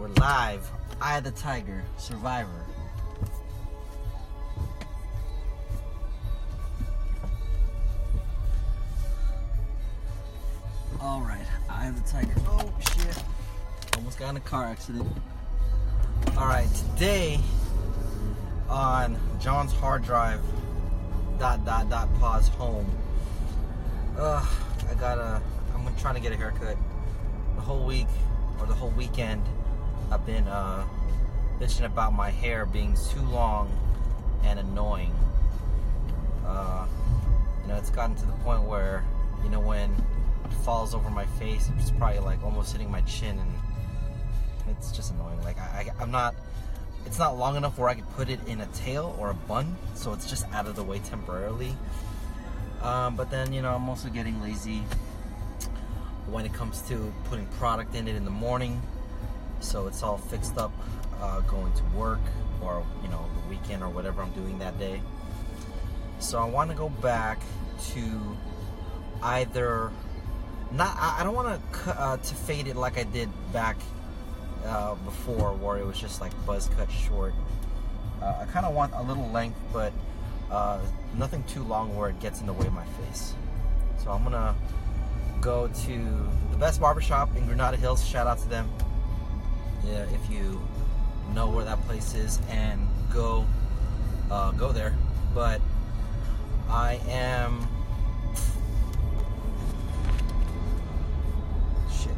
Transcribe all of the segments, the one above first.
We're live. Eye the Tiger, Survivor. All right, Eye of the Tiger. Oh shit! Almost got in a car accident. All right, today on John's hard drive. Dot dot dot. Pause home. Uh, I gotta. I'm trying to get a haircut. The whole week or the whole weekend, I've been uh, bitching about my hair being too long and annoying. Uh, you know, it's gotten to the point where, you know, when it falls over my face, it's probably like almost hitting my chin, and it's just annoying. Like I, I I'm not. It's not long enough where I could put it in a tail or a bun, so it's just out of the way temporarily. Um, but then, you know, I'm also getting lazy when it comes to putting product in it in the morning. So it's all fixed up uh, going to work or, you know, the weekend or whatever I'm doing that day. So I want to go back to either not. I, don't want to uh, to fade it like I did back uh, before, where it was just like buzz cut short. Uh, I kind of want a little length, but uh, nothing too long where it gets in the way of my face. So I'm gonna go to the best barbershop in Granada Hills. Shout out to them. Yeah, if you know where that place is, and go uh, go there. But I am shit.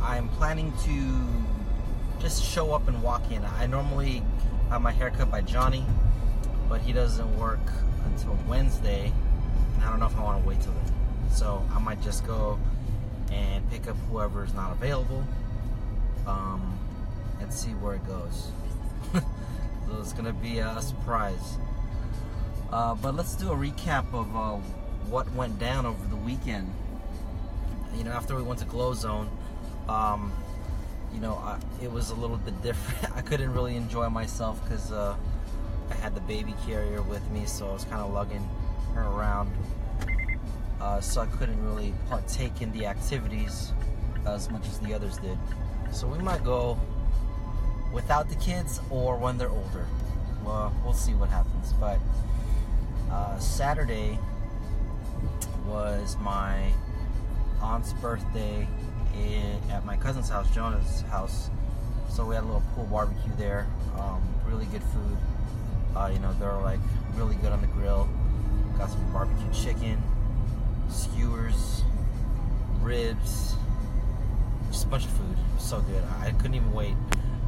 I am planning to just show up and walk in. I normally have my hair cut by Johnny, but he doesn't work until Wednesday. And I don't know if I want to wait till then. So I might just go and pick up whoever is not available um, and see where it goes. so it's gonna be a surprise. Uh, but let's do a recap of uh, what went down over the weekend. You know, after we went to Glow Zone, um, you know, I, it was a little bit different. I couldn't really enjoy myself because uh, I had the baby carrier with me, so I was kind of lugging her around. Uh, so I couldn't really partake in the activities as much as the others did. So we might go without the kids or when they're older. Well, we'll see what happens. But uh, Saturday was my aunt's birthday in, at my cousin's house, Jonah's house. So we had a little pool barbecue there. Um, really good food. Uh, you know, they're like really good on the grill. Got some barbecue chicken, skewers, ribs, just a bunch of food. So good. I couldn't even wait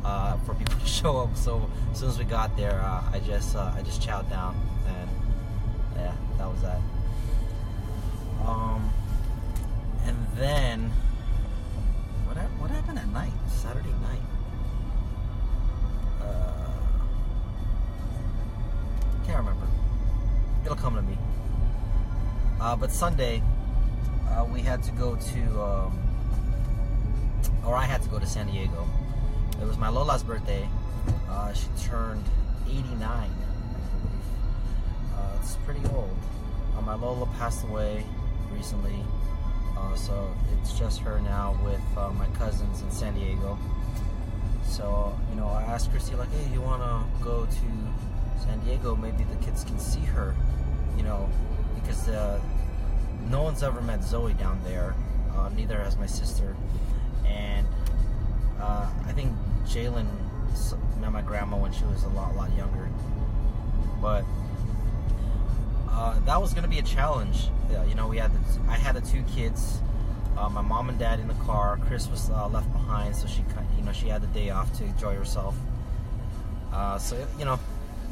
uh, for people to show up. So as soon as we got there, uh, I just uh, I just chowed down, and yeah, that was that. Um, and then what what happened at night? Saturday night. Uh, can't remember. It'll come to me. Uh, but Sunday, uh, we had to go to, um, or I had to go to San Diego. It was my Lola's birthday. Uh, she turned 89, I believe. Uh, it's pretty old. Uh, my Lola passed away recently, uh, so it's just her now with uh, my cousins in San Diego. So, you know, I asked Christy, like, hey, you want to go to San Diego? Maybe the kids can see her, you know, because no one's ever met Zoe down there. Neither has my sister. And uh, I think Jalen met my grandma when she was a lot, lot younger. But uh, that was going to be a challenge. Yeah, you know, we had the, I had the two kids, uh, my mom and dad in the car. Chris was uh, left behind, so she, you know, she had the day off to enjoy herself. Uh, so you know,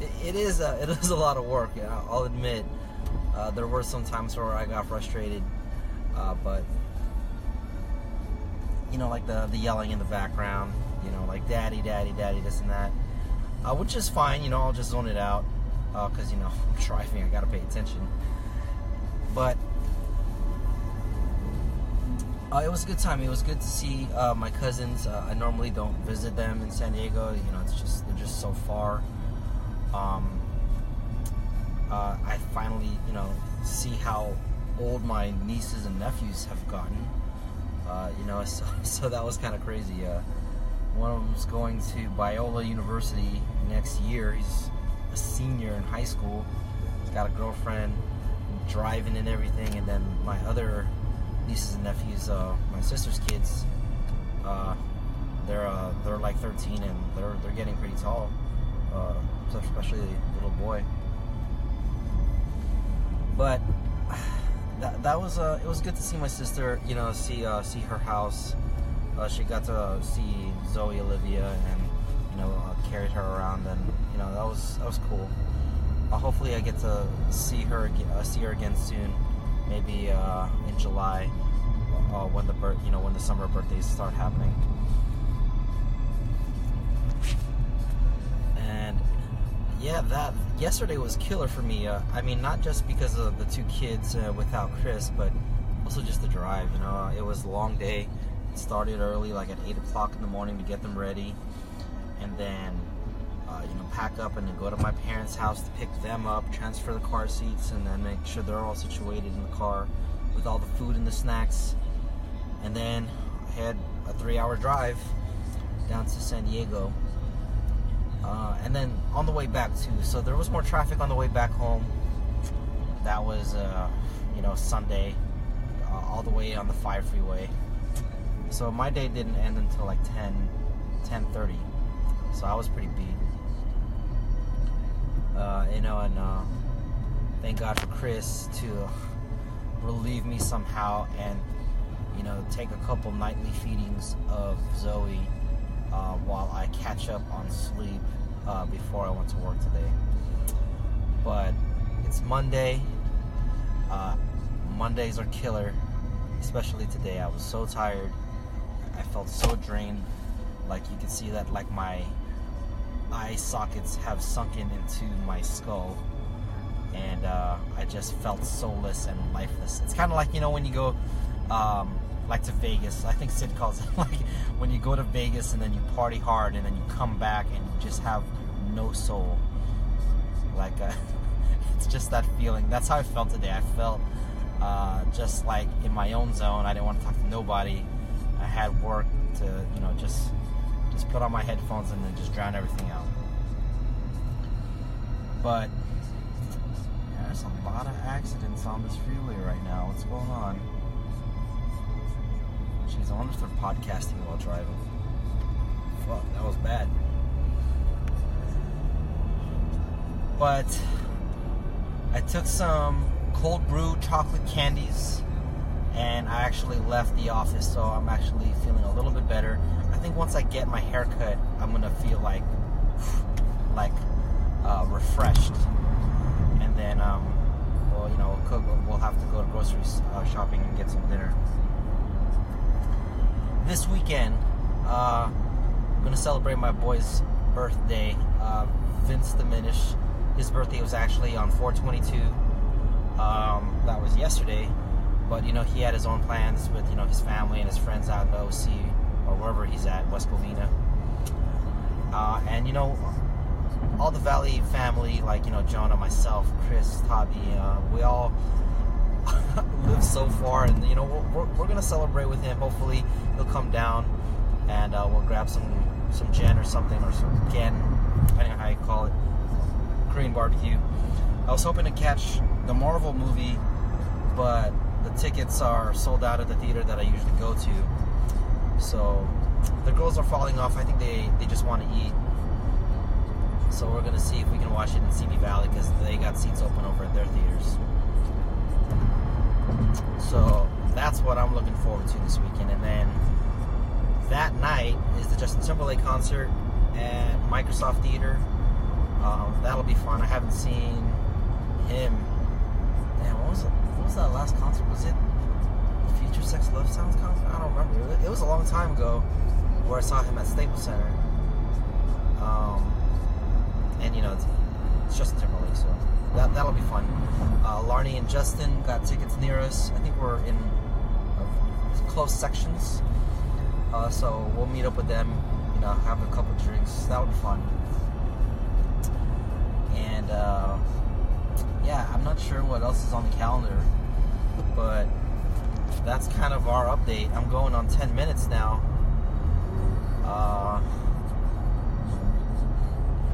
it, it is a, it is a lot of work. Yeah, I'll admit. Uh, there were some times where I got frustrated, but you know, like the the yelling in the background, you know, like "daddy, daddy, daddy," this and that, uh, which is fine. You know, I'll just zone it out because you know I'm driving. I gotta pay attention. But uh, it was a good time. It was good to see uh, my cousins. Uh, I normally don't visit them in San Diego. You know, it's just they're just so far. Um, uh, I finally, you know, see how old my nieces and nephews have gotten. Uh, you know, so, so that was kind of crazy. Uh, One of them's going to Biola University next year. He's a senior in high school. He's got a girlfriend, driving and everything. And then my other nieces and nephews, uh, my sister's kids, uh, they're uh, they're like 13 and they're they're getting pretty tall, especially the little boy. But that, that was uh, it was good to see my sister. You know, see uh, see her house. Uh, she got to see Zoe Olivia and you know uh, carried her around and you know that was that was cool. Uh, hopefully, I get to see her uh, see her again soon. Maybe uh, in July uh, when the birth you know when the summer birthdays start happening. Yeah, that yesterday was killer for me. Uh, I mean, not just because of the two kids uh, without Chris, but also just the drive. You know, it was a long day. It started early, like at eight o'clock in the morning, to get them ready, and then uh, you know pack up and then go to my parents' house to pick them up, transfer the car seats, and then make sure they're all situated in the car with all the food and the snacks, and then I had a three-hour drive down to San Diego uh, and then on the way back too. So there was more traffic on the way back home. That was, uh, you know, Sunday, uh, all the way on the five freeway. So my day didn't end until like 10, 10:30. So I was pretty beat. Uh, you know, and uh, thank God for Chris to relieve me somehow and you know take a couple nightly feedings of Zoe uh, while I catch up on sleep uh, before I went to work today. But it's Monday. Uh, Mondays are killer, especially today. I was so tired. I felt so drained. Like you can see that, like my eye sockets have sunken into my skull, and uh, I just felt soulless and lifeless. It's kind of like you know when you go. Um, like to Vegas. I think Sid calls it like when you go to Vegas and then you party hard and then you come back and you just have no soul. Like uh, it's just that feeling. That's how I felt today. I felt uh, just like in my own zone. I didn't want to talk to nobody. I had work to you know just just put on my headphones and then just drown everything out. But yeah, there's a lot of accidents on this freeway right now. What's going on? Jeez, I wonder if they're podcasting while driving. Fuck, that was bad. But I took some cold brew chocolate candies and I actually left the office, so I'm actually feeling a little bit better. I think once I get my haircut, I'm gonna feel like like uh, refreshed, and then um, well, you know, we'll, cook, we'll have to go to grocery uh, shopping and get some dinner this weekend, uh, I'm gonna celebrate my boy's birthday. Uh, Vince Diminish. His birthday was actually on 422. Um, that was yesterday, but you know he had his own plans with you know his family and his friends out in the OC or wherever he's at, West Covina. Uh, and you know all the Valley family, like you know Jonah, myself, Chris, Tabi, uh, we all live so far, and you know we're, we're, gonna celebrate with him. Hopefully he'll come down, and uh, we'll grab some some gen or something or some gen, depending on how you call it, Korean barbecue. I was hoping to catch the Marvel movie, but the tickets are sold out at the theater that I usually go to. So the girls are falling off. I think they they just want to eat. So we're gonna see if we can watch it in CB Valley because they got seats open over at their theaters. So that's what I'm looking forward to this weekend. And then that night is the Justin Timberlake concert at Microsoft Theater. Um, that'll be fun. I haven't seen him. Damn, what was it? What was that last concert? Was it Future Sex Love Sounds concert? I don't remember. It was a long time ago where I saw him at Staples Center. That'll be fun. Uh, Larnie and Justin got tickets near us. I think we're in uh, close sections. Uh, so we'll meet up with them, you know, have a couple drinks. That would be fun. And uh, yeah, I'm not sure what else is on the calendar, but that's kind of our update. I'm going on 10 minutes now. Uh,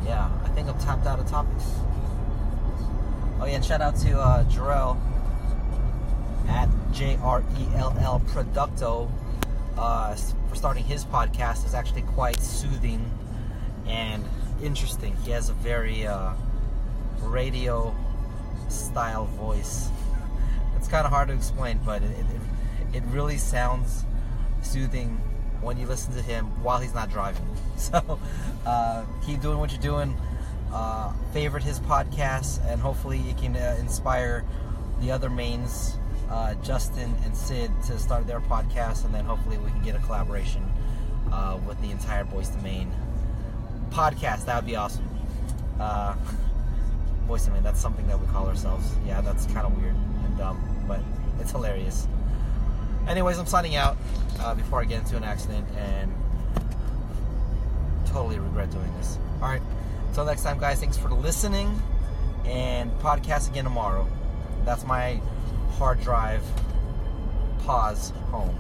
yeah, I think I'm tapped out of topics. Oh yeah, and shout out to uh, Jarrell at J R E L L Producto uh, for starting his podcast. is actually quite soothing and interesting. He has a very uh, radio style voice. It's kind of hard to explain, but it, it, it really sounds soothing when you listen to him while he's not driving. So uh, keep doing what you're doing. Uh, favorite his podcast, and hopefully it can uh, inspire the other mains, uh, Justin and Sid, to start their podcast, and then hopefully we can get a collaboration uh, with the entire Boys II Men podcast. That would be awesome. Uh, Boys II Men, that's something that we call ourselves. Yeah, that's kind of weird and dumb, but it's hilarious. Anyways, I'm signing out uh, before I get into an accident and totally regret doing this. All right. Until next time, guys, thanks for listening and podcast again tomorrow. That's my hard drive pause home.